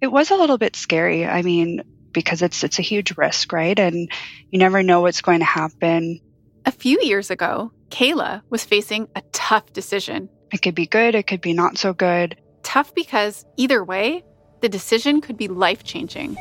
It was a little bit scary. I mean, because it's it's a huge risk, right? And you never know what's going to happen. A few years ago, Kayla was facing a tough decision. It could be good, it could be not so good. Tough because either way, the decision could be life-changing.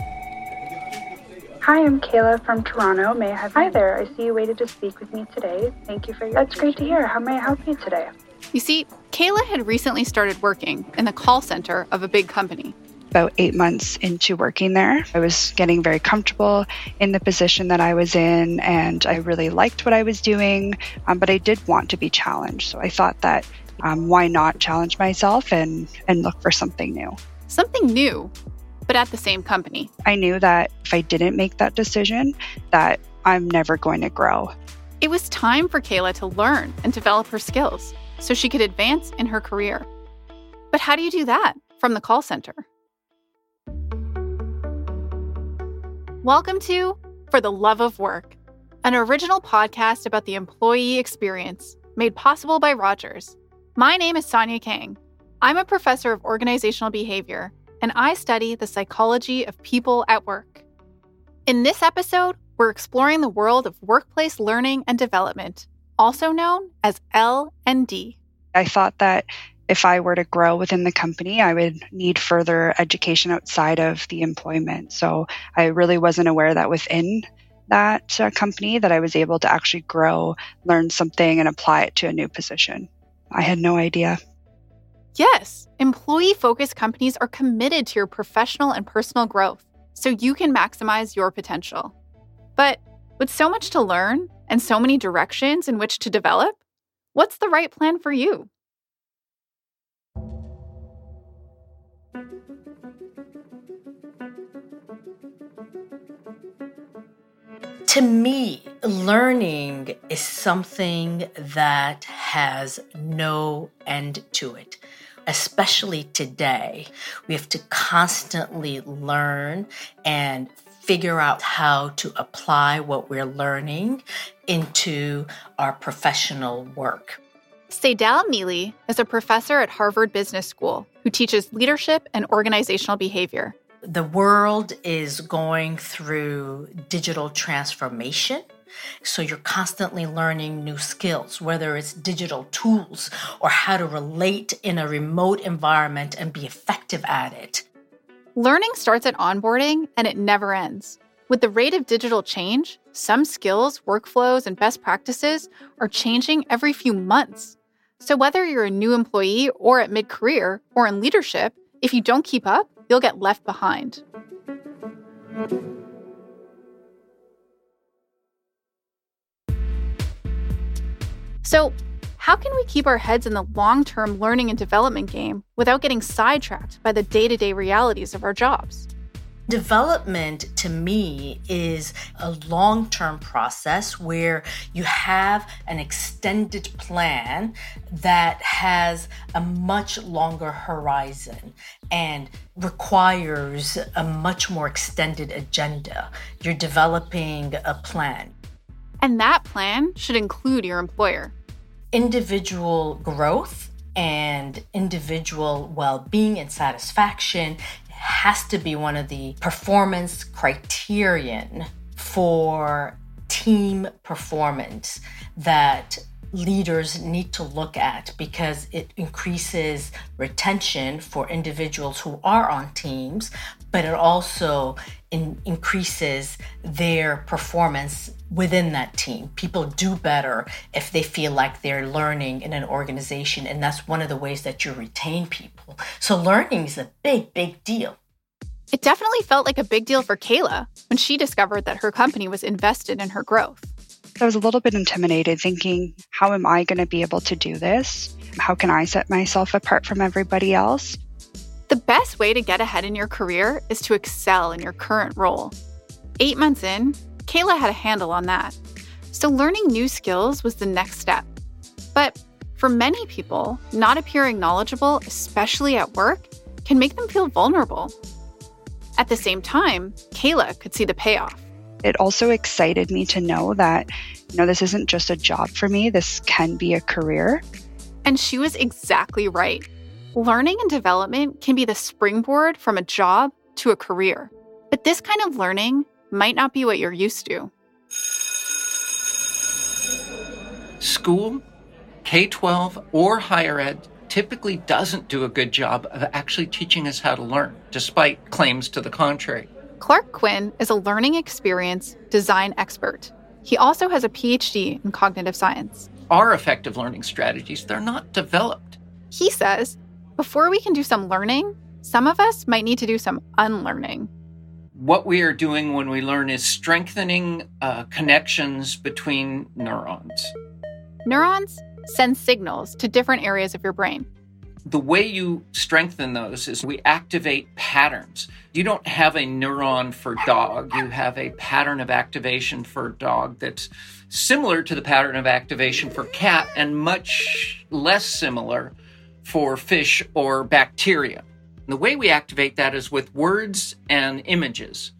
Hi, I'm Kayla from Toronto. May I have Hi there. I see you waited to speak with me today. Thank you for your That's great to hear. How may I help you today? You see, Kayla had recently started working in the call center of a big company. About eight months into working there, I was getting very comfortable in the position that I was in, and I really liked what I was doing, um, but I did want to be challenged. So I thought that um, why not challenge myself and, and look for something new? Something new but at the same company. I knew that if I didn't make that decision, that I'm never going to grow. It was time for Kayla to learn and develop her skills so she could advance in her career. But how do you do that from the call center? Welcome to For the Love of Work, an original podcast about the employee experience made possible by Rogers. My name is Sonia Kang. I'm a professor of organizational behavior and I study the psychology of people at work. In this episode, we're exploring the world of workplace learning and development, also known as L&D. I thought that if I were to grow within the company, I would need further education outside of the employment. So I really wasn't aware that within that uh, company that I was able to actually grow, learn something and apply it to a new position. I had no idea. Yes, employee focused companies are committed to your professional and personal growth so you can maximize your potential. But with so much to learn and so many directions in which to develop, what's the right plan for you? To me, learning is something that has no end to it especially today, we have to constantly learn and figure out how to apply what we're learning into our professional work. Tsedal Neeley is a professor at Harvard Business School who teaches leadership and organizational behavior. The world is going through digital transformation. So you're constantly learning new skills, whether it's digital tools or how to relate in a remote environment and be effective at it. Learning starts at onboarding and it never ends. With the rate of digital change, some skills, workflows, and best practices are changing every few months. So, whether you're a new employee or at mid career or in leadership, if you don't keep up, you'll get left behind. So, how can we keep our heads in the long term learning and development game without getting sidetracked by the day to day realities of our jobs? Development to me is a long term process where you have an extended plan that has a much longer horizon and requires a much more extended agenda. You're developing a plan. And that plan should include your employer individual growth and individual well being and satisfaction has to be one of the performance criterion for team performance that leaders need to look at because it increases retention for individuals who are on teams, but it also in, increases their performance within that team. People do better if they feel like they're learning in an organization, and that's one of the ways that you retain people. So, learning is a big, big deal. It definitely felt like a big deal for Kayla when she discovered that her company was invested in her growth. I was a little bit intimidated, thinking, how am I going to be able to do this? How can I set myself apart from everybody else? The best way to get ahead in your career is to excel in your current role. Eight months in, Kayla had a handle on that. So learning new skills was the next step. But for many people, not appearing knowledgeable, especially at work, can make them feel vulnerable. At the same time, Kayla could see the payoff it also excited me to know that, you know, this isn't just a job for me, this can be a career. And she was exactly right. Learning and development can be the springboard from a job to a career. But this kind of learning might not be what you're used to. School, K 12, or higher ed typically doesn't do a good job of actually teaching us how to learn, despite claims to the contrary. Clark Quinn is a learning experience design expert. He also has a PhD in cognitive science. Our effective learning strategies, they're not developed. He says, before we can do some learning, some of us might need to do some unlearning. What we are doing when we learn is strengthening uh, connections between neurons. Neurons send signals to different areas of your brain. The way you strengthen those is we activate patterns. You don't have a neuron for dog, you have a pattern of activation for dog that's similar to the pattern of activation for cat and much less similar for fish or bacteria. And the way we activate that is with words and images.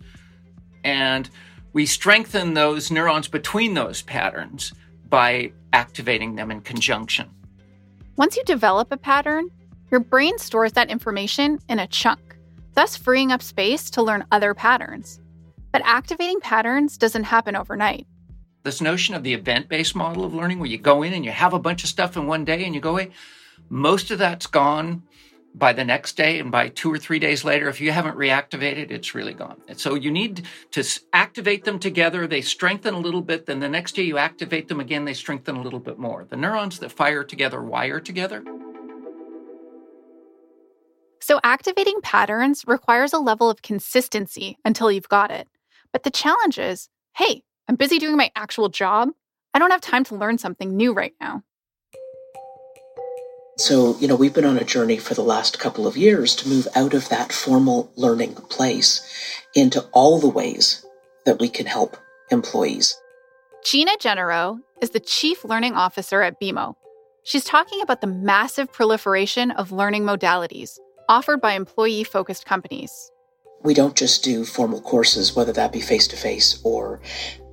And we strengthen those neurons between those patterns by activating them in conjunction. Once you develop a pattern, your brain stores that information in a chunk, thus freeing up space to learn other patterns. But activating patterns doesn't happen overnight. This notion of the event based model of learning, where you go in and you have a bunch of stuff in one day and you go away, most of that's gone by the next day and by two or three days later if you haven't reactivated it's really gone. And so you need to activate them together. They strengthen a little bit then the next day you activate them again they strengthen a little bit more. The neurons that fire together wire together. So activating patterns requires a level of consistency until you've got it. But the challenge is hey i'm busy doing my actual job. I don't have time to learn something new right now so, you know, we've been on a journey for the last couple of years to move out of that formal learning place into all the ways that we can help employees. Gina Jeneroux is the Chief Learning Officer at BMO. She's talking about the massive proliferation of learning modalities offered by employee focused companies. We don't just do formal courses, whether that be face to face or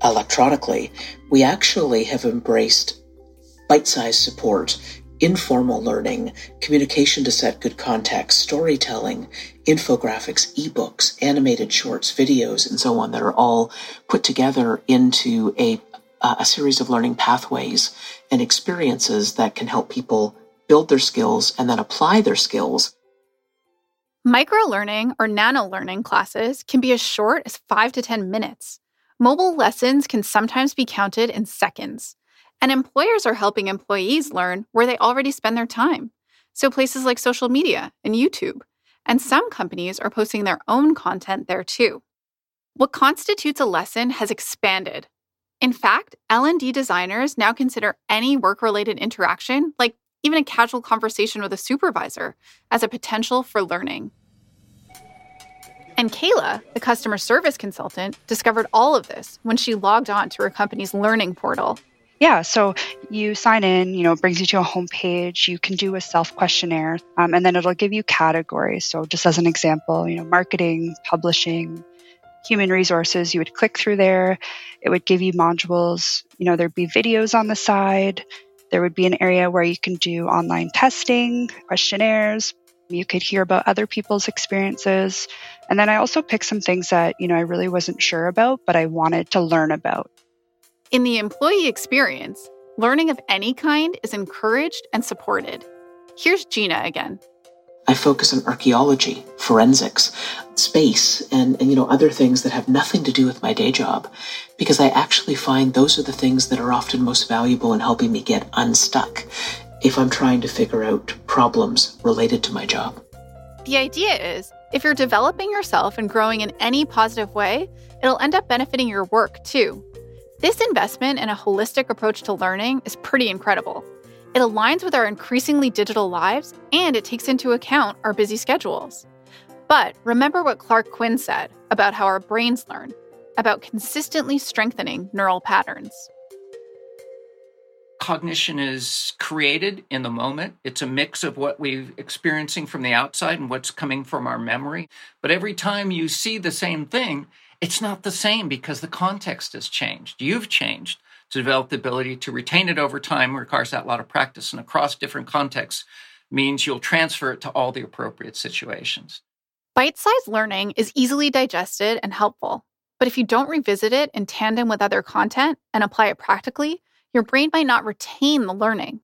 electronically. We actually have embraced bite sized support informal learning, communication to set good context, storytelling, infographics, ebooks, animated shorts, videos, and so on that are all put together into a, a series of learning pathways and experiences that can help people build their skills and then apply their skills. Micro learning or nano learning classes can be as short as 5 to 10 minutes. Mobile lessons can sometimes be counted in seconds. And employers are helping employees learn where they already spend their time. So places like social media and YouTube. And some companies are posting their own content there too. What constitutes a lesson has expanded. In fact, L&D designers now consider any work-related interaction, like even a casual conversation with a supervisor, as a potential for learning. And Kayla, the customer service consultant, discovered all of this when she logged on to her company's learning portal yeah, so you sign in, you know, it brings you to a home page. You can do a self questionnaire, um, and then it'll give you categories. So, just as an example, you know, marketing, publishing, human resources, you would click through there. It would give you modules. You know, there'd be videos on the side. There would be an area where you can do online testing, questionnaires. You could hear about other people's experiences. And then I also picked some things that, you know, I really wasn't sure about, but I wanted to learn about. In the employee experience, learning of any kind is encouraged and supported. Here's Gina again. I focus on archaeology, forensics, space, and, and you know other things that have nothing to do with my day job, because I actually find those are the things that are often most valuable in helping me get unstuck if I'm trying to figure out problems related to my job. The idea is if you're developing yourself and growing in any positive way, it'll end up benefiting your work too. This investment in a holistic approach to learning is pretty incredible. It aligns with our increasingly digital lives and it takes into account our busy schedules. But remember what Clark Quinn said about how our brains learn, about consistently strengthening neural patterns. Cognition is created in the moment. It's a mix of what we're experiencing from the outside and what's coming from our memory. But every time you see the same thing, it's not the same because the context has changed. You've changed. To develop the ability to retain it over time requires that lot of practice and across different contexts means you'll transfer it to all the appropriate situations. Bite sized learning is easily digested and helpful, but if you don't revisit it in tandem with other content and apply it practically, your brain might not retain the learning.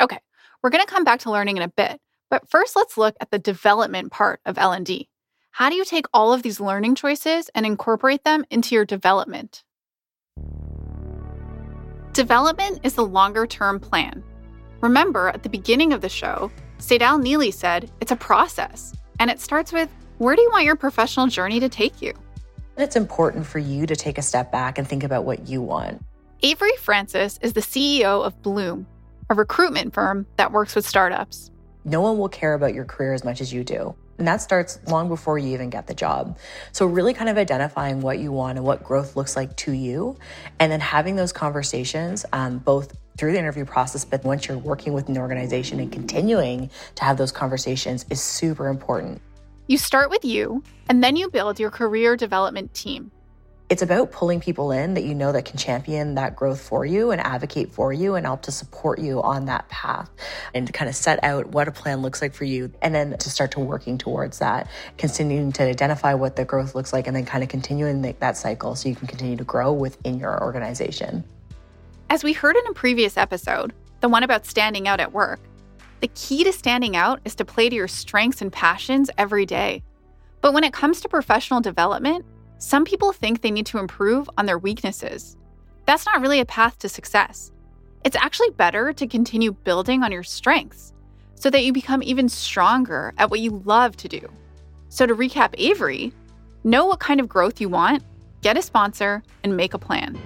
Okay, we're going to come back to learning in a bit, but first let's look at the development part of L&D. How do you take all of these learning choices and incorporate them into your development? Development is the longer term plan. Remember, at the beginning of the show, Tsedal Neeley said it's a process. And it starts with where do you want your professional journey to take you? It's important for you to take a step back and think about what you want. Avery Francis is the CEO of Bloom, a recruitment firm that works with startups. No one will care about your career as much as you do. And that starts long before you even get the job. So, really kind of identifying what you want and what growth looks like to you, and then having those conversations, um, both through the interview process, but once you're working with an organization and continuing to have those conversations is super important. You start with you, and then you build your career development team. It's about pulling people in that you know that can champion that growth for you and advocate for you and help to support you on that path and to kind of set out what a plan looks like for you and then to start to working towards that, continuing to identify what the growth looks like and then kind of continuing that cycle so you can continue to grow within your organization. As we heard in a previous episode, the one about standing out at work, the key to standing out is to play to your strengths and passions every day. But when it comes to professional development, some people think they need to improve on their weaknesses. That's not really a path to success. It's actually better to continue building on your strengths so that you become even stronger at what you love to do. So, to recap Avery, know what kind of growth you want, get a sponsor, and make a plan.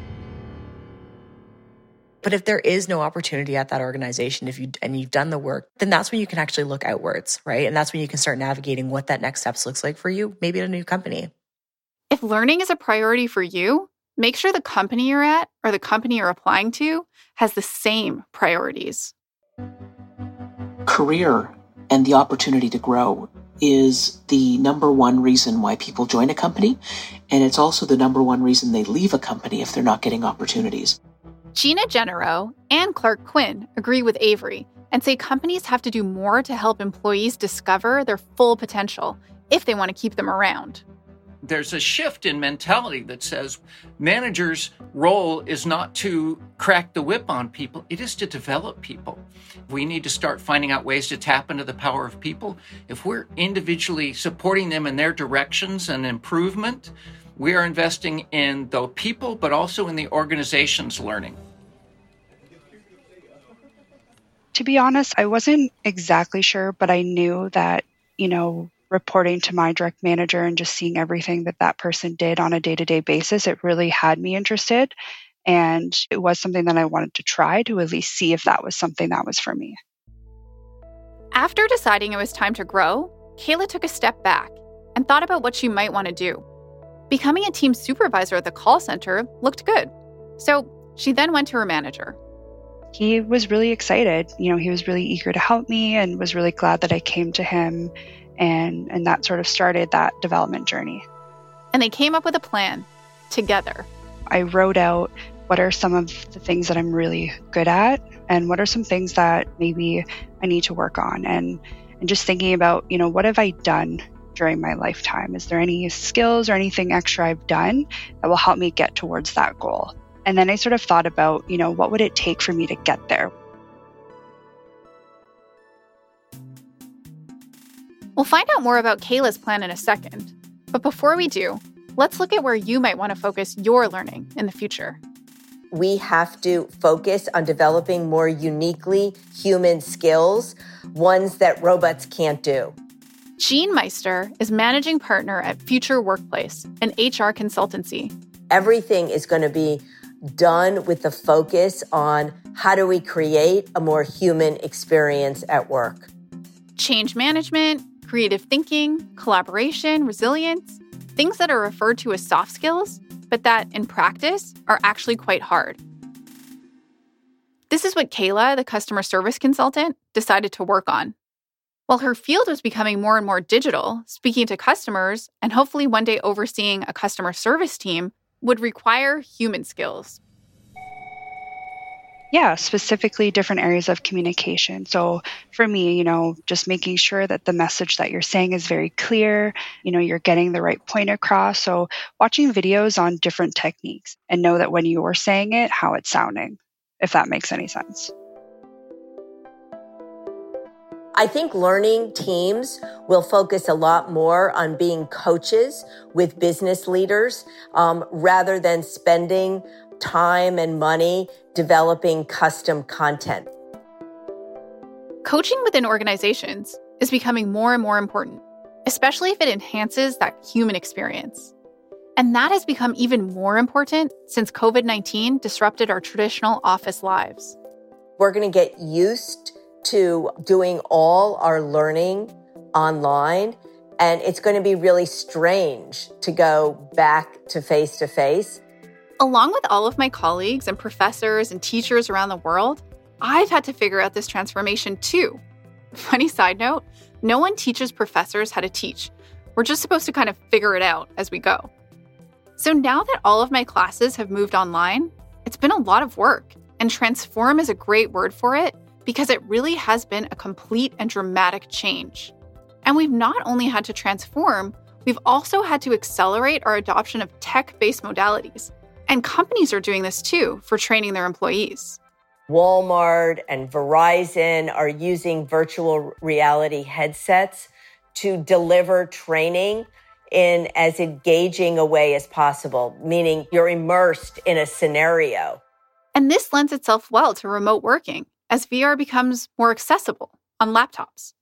But if there is no opportunity at that organization, if you and you've done the work, then that's when you can actually look outwards, right? And that's when you can start navigating what that next steps looks like for you, maybe at a new company. If learning is a priority for you, make sure the company you're at or the company you're applying to has the same priorities. Career and the opportunity to grow is the number one reason why people join a company. And it's also the number one reason they leave a company if they're not getting opportunities. Gina Jeneroux and Clark Quinn agree with Avery and say companies have to do more to help employees discover their full potential if they want to keep them around. There's a shift in mentality that says managers' role is not to crack the whip on people, it is to develop people. We need to start finding out ways to tap into the power of people. If we're individually supporting them in their directions and improvement, we are investing in the people, but also in the organization's learning. To be honest, I wasn't exactly sure, but I knew that, you know, reporting to my direct manager and just seeing everything that that person did on a day to day basis, it really had me interested. And it was something that I wanted to try to at least see if that was something that was for me. After deciding it was time to grow, Kayla took a step back and thought about what she might want to do. Becoming a team supervisor at the call center looked good. So she then went to her manager he was really excited. You know, he was really eager to help me and was really glad that I came to him and and that sort of started that development journey. And they came up with a plan together. I wrote out what are some of the things that I'm really good at and what are some things that maybe I need to work on and and just thinking about, you know, what have I done during my lifetime? Is there any skills or anything extra I've done that will help me get towards that goal? And then I sort of thought about, you know, what would it take for me to get there? We'll find out more about Kayla's plan in a second. But before we do, let's look at where you might want to focus your learning in the future. We have to focus on developing more uniquely human skills, ones that robots can't do. Jean Meister is managing partner at Future Workplace, an HR consultancy. Everything is going to be done with the focus on how do we create a more human experience at work. Change management, creative thinking, collaboration, resilience, things that are referred to as soft skills, but that in practice are actually quite hard. This is what Kayla, the customer service consultant, decided to work on. While her field was becoming more and more digital, speaking to customers and hopefully one day overseeing a customer service team would require human skills. Yeah, specifically different areas of communication. So for me, you know, just making sure that the message that you're saying is very clear, you know, you're getting the right point across. So watching videos on different techniques and know that when you're saying it, how it's sounding, if that makes any sense. I think learning teams will focus a lot more on being coaches with business leaders um, rather than spending time and money developing custom content. Coaching within organizations is becoming more and more important, especially if it enhances that human experience. And that has become even more important since COVID 19 disrupted our traditional office lives. We're going to get used to doing all our learning online. And it's going to be really strange to go back to face to face. Along with all of my colleagues and professors and teachers around the world, I've had to figure out this transformation too. Funny side note no one teaches professors how to teach. We're just supposed to kind of figure it out as we go. So now that all of my classes have moved online, it's been a lot of work, and transform is a great word for it because it really has been a complete and dramatic change. And we've not only had to transform, we've also had to accelerate our adoption of tech based modalities. And companies are doing this too for training their employees. Walmart and Verizon are using virtual reality headsets to deliver training in as engaging a way as possible, meaning you're immersed in a scenario. And this lends itself well to remote working as VR becomes more accessible on laptops.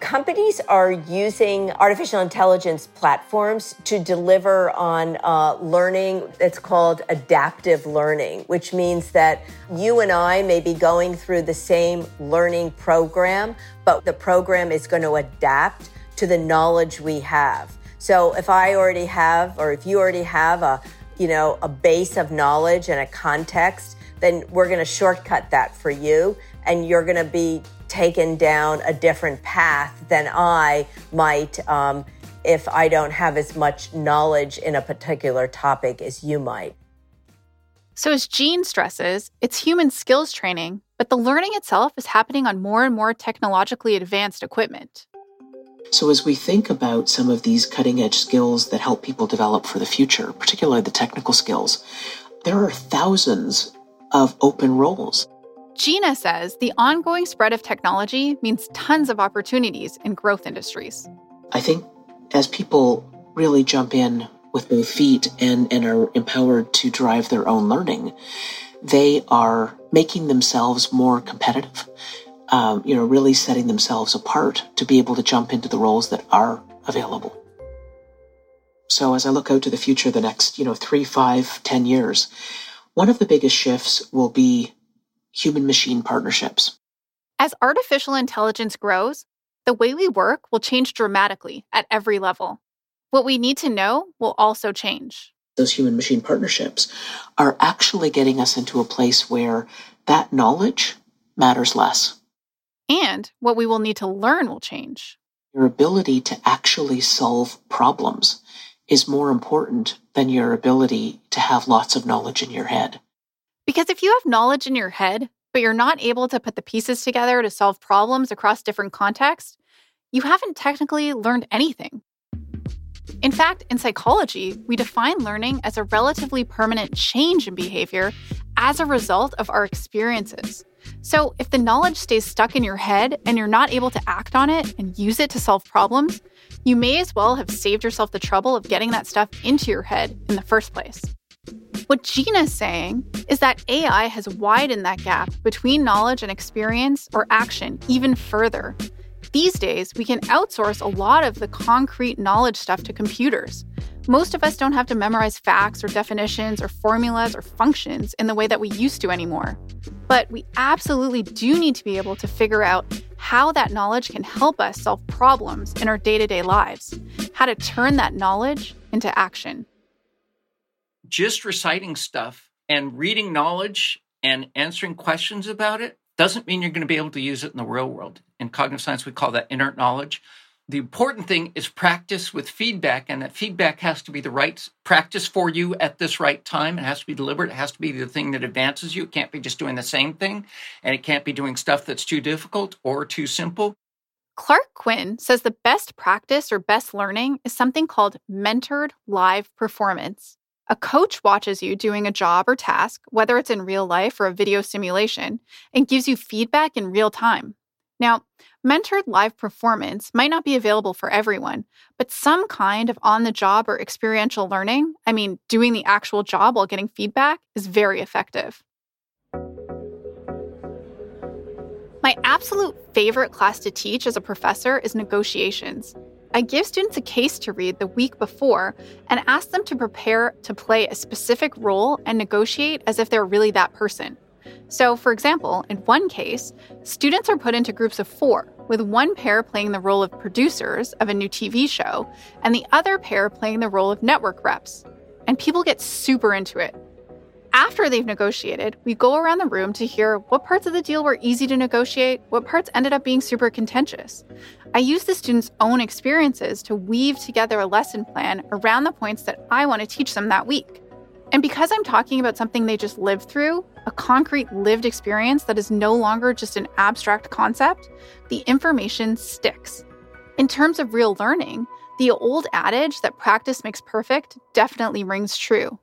Companies are using artificial intelligence platforms to deliver on uh, learning that's called adaptive learning, which means that you and I may be going through the same learning program, but the program is going to adapt to the knowledge we have. So if I already have, or if you already have a, you know, a base of knowledge and a context, then we're going to shortcut that for you and you're going to be taken down a different path than I might um, if I don't have as much knowledge in a particular topic as you might. So, as Jean stresses, it's human skills training, but the learning itself is happening on more and more technologically advanced equipment. So, as we think about some of these cutting edge skills that help people develop for the future, particularly the technical skills, there are thousands of open roles. Gina says the ongoing spread of technology means tons of opportunities in growth industries. I think as people really jump in with both feet and, and are empowered to drive their own learning, they are making themselves more competitive. Um, you know, really setting themselves apart to be able to jump into the roles that are available. So as I look out to the future, the next, you know, three, five, ten years, one of the biggest shifts will be human machine partnerships. As artificial intelligence grows, the way we work will change dramatically at every level. What we need to know will also change. Those human machine partnerships are actually getting us into a place where that knowledge matters less. And what we will need to learn will change. Your ability to actually solve problems is more important than your ability to have lots of knowledge in your head. Because if you have knowledge in your head, but you're not able to put the pieces together to solve problems across different contexts, you haven't technically learned anything. In fact, in psychology, we define learning as a relatively permanent change in behavior as a result of our experiences. So, if the knowledge stays stuck in your head and you're not able to act on it and use it to solve problems, you may as well have saved yourself the trouble of getting that stuff into your head in the first place. What Gina's saying is that AI has widened that gap between knowledge and experience or action even further. These days, we can outsource a lot of the concrete knowledge stuff to computers. Most of us don't have to memorize facts or definitions or formulas or functions in the way that we used to anymore. But we absolutely do need to be able to figure out how that knowledge can help us solve problems in our day to day lives, how to turn that knowledge into action. Just reciting stuff and reading knowledge and answering questions about it doesn't mean you're going to be able to use it in the real world. In cognitive science, we call that inert knowledge. the important thing is practice with feedback, and that feedback has to be the right practice for you at this right time. It has to be deliberate. It has to be the thing that advances you. It can't be just doing the same thing, and it can't be doing stuff that's too difficult or too simple. Clark Quinn says the best practice or best learning is something called mentored live performance. A coach watches you doing a job or task, whether it's in real life or a video simulation, and gives you feedback in real time. Now, mentored live performance might not be available for everyone, but some kind of on the job or experiential learning, I mean, doing the actual job while getting feedback, is very effective. My absolute favorite class to teach as a professor is negotiations. I give students a case to read the week before and ask them to prepare to play a specific role and negotiate as if they're really that person. So, for example, in one case, students are put into groups of four, with one pair playing the role of producers of a new TV show and the other pair playing the role of network reps. And people get super into it. After they've negotiated, we go around the room to hear what parts of the deal were easy to negotiate, what parts ended up being super contentious. I use the students' own experiences to weave together a lesson plan around the points that I want to teach them that week. And because I'm talking about something they just lived through, a concrete lived experience that is no longer just an abstract concept, the information sticks. In terms of real learning, the old adage that practice makes perfect definitely rings true.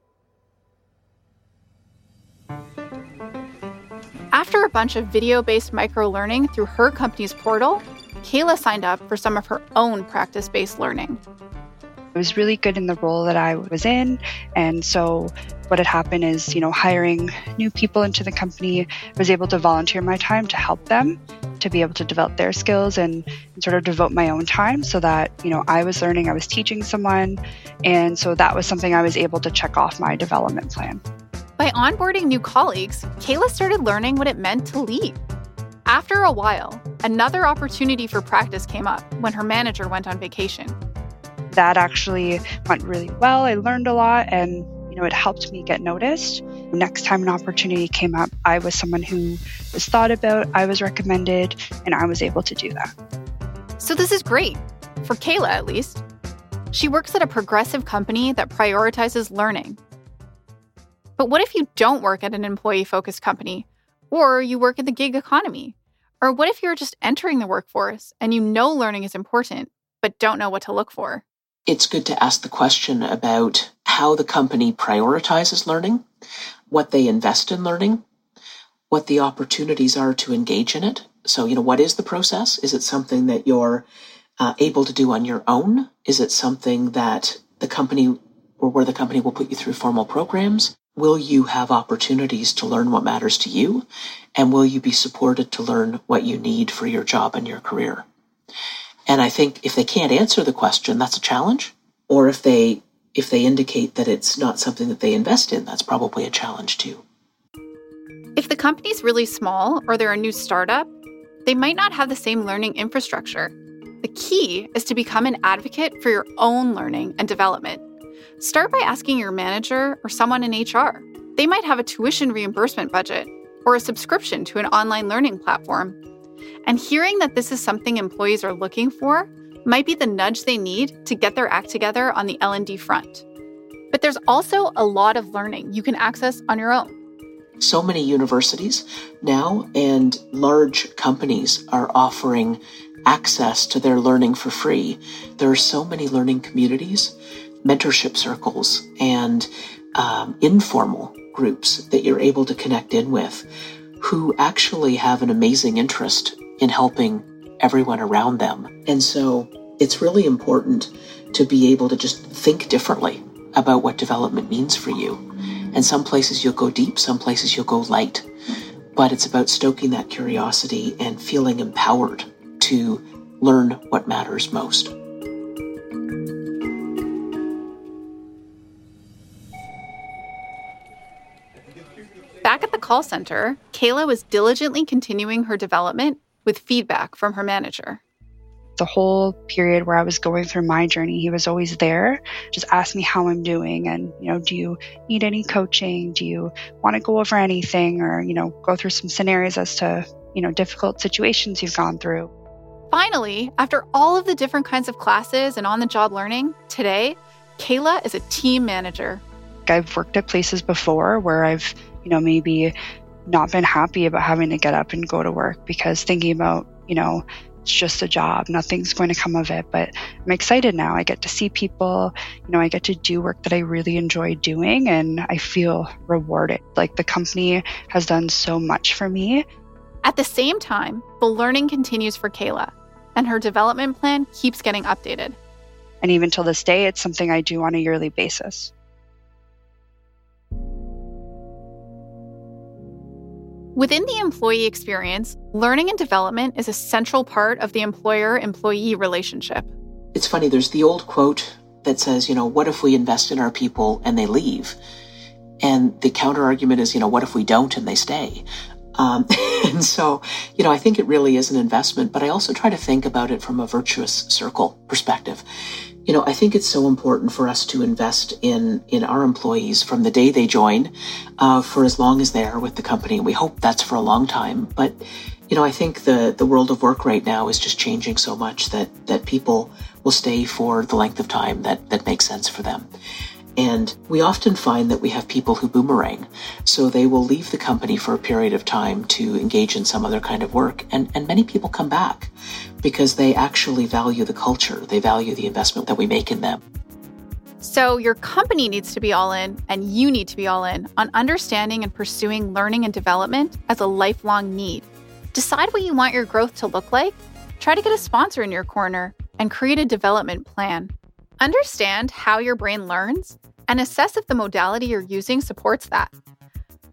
After a bunch of video based micro learning through her company's portal, Kayla signed up for some of her own practice based learning. I was really good in the role that I was in. And so what had happened is, you know, hiring new people into the company, I was able to volunteer my time to help them to be able to develop their skills and, and, sort of devote my own time so that, you know, I was learning, I was teaching someone. And so that was something I was able to check off my development plan. By onboarding new colleagues, Kayla started learning what it meant to lead. After a while, another opportunity for practice came up when her manager went on vacation that actually went really well. I learned a lot and you know it helped me get noticed. Next time an opportunity came up, I was someone who was thought about, I was recommended, and I was able to do that. So this is great for Kayla at least. She works at a progressive company that prioritizes learning. But what if you don't work at an employee focused company or you work in the gig economy? Or what if you're just entering the workforce and you know learning is important but don't know what to look for? it's good to ask the question about how the company prioritizes learning, what they invest in learning, what the opportunities are to engage in it. So, you know, what is the process? Is it something that you're uh, able to do on your own? Is it something that the company or where the company will put you through formal programs? Will you have opportunities to learn what matters to you? And will you be supported to learn what you need for your job and your career? And I think if they can't answer the question, that's a challenge. Or if they if they indicate that it's not something that they invest in, that's probably a challenge too. If the company's really small or they're a new startup, they might not have the same learning infrastructure. The key is to become an advocate for your own learning and development. Start by asking your manager or someone in HR. They might have a tuition reimbursement budget or a subscription to an online learning platform and hearing that this is something employees are looking for might be the nudge they need to get their act together on the L&D front. But there's also a lot of learning you can access on your own. So many universities now and large companies are offering access to their learning for free. There are so many learning communities, mentorship circles, and um, informal groups that you're able to connect in with who actually have an amazing interest in helping everyone around them. And so it's really important to be able to just think differently about what development means for you. And some places you'll go deep, some places you'll go light. But it's about stoking that curiosity and feeling empowered to learn what matters most. Back at the call center, Kayla was diligently continuing her development with feedback from her manager. The whole period where I was going through my journey, he was always there, just ask me how I'm doing and, you know, do you need any coaching? Do you want to go over anything or, you know, go through some scenarios as to, you know, difficult situations you've gone through? Finally, after all of the different kinds of classes and on the job learning, today, Kayla is a team manager. I've worked at places before where I've, you know, maybe not been happy about having to get up and go to work because thinking about, you know, it's just a job, nothing's going to come of it. But I'm excited now. I get to see people, you know, I get to do work that I really enjoy doing and I feel rewarded. Like the company has done so much for me. At the same time, the learning continues for Kayla, and her development plan keeps getting updated. And even till this day, it's something I do on a yearly basis. Within the employee experience, learning and development is a central part of the employer employee relationship. It's funny, there's the old quote that says, you know, what if we invest in our people and they leave? And the counter argument is, you know, what if we don't and they stay? Um, and so, you know, I think it really is an investment, but I also try to think about it from a virtuous circle perspective you know, I think it's so important for us to invest in in our employees from the day they join, uh, for as long as they are with the company. We hope that's for a long time. But you know, I think the the world of work right now is just changing so much that that people will stay for the length of time that that makes sense for them. And we often find that we have people who boomerang. So they will leave the company for a period of time to engage in some other kind of work. And, and many people come back because they actually value the culture. They value the investment that we make in them. So your company needs to be all in, and you need to be all in on understanding and pursuing learning and development as a lifelong need. Decide what you want your growth to look like. Try to get a sponsor in your corner and create a development plan. Understand how your brain learns and assess if the modality you're using supports that.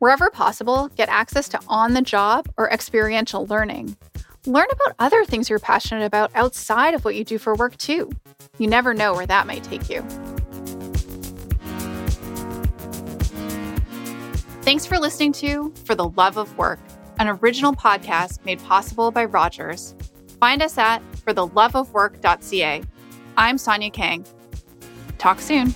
Wherever possible, get access to on the job or experiential learning. Learn about other things you're passionate about outside of what you do for work, too. You never know where that might take you. Thanks for listening to For the Love of Work, an original podcast made possible by Rogers. Find us at fortheloveofwork.ca I'm Sonia Kang. Talk soon.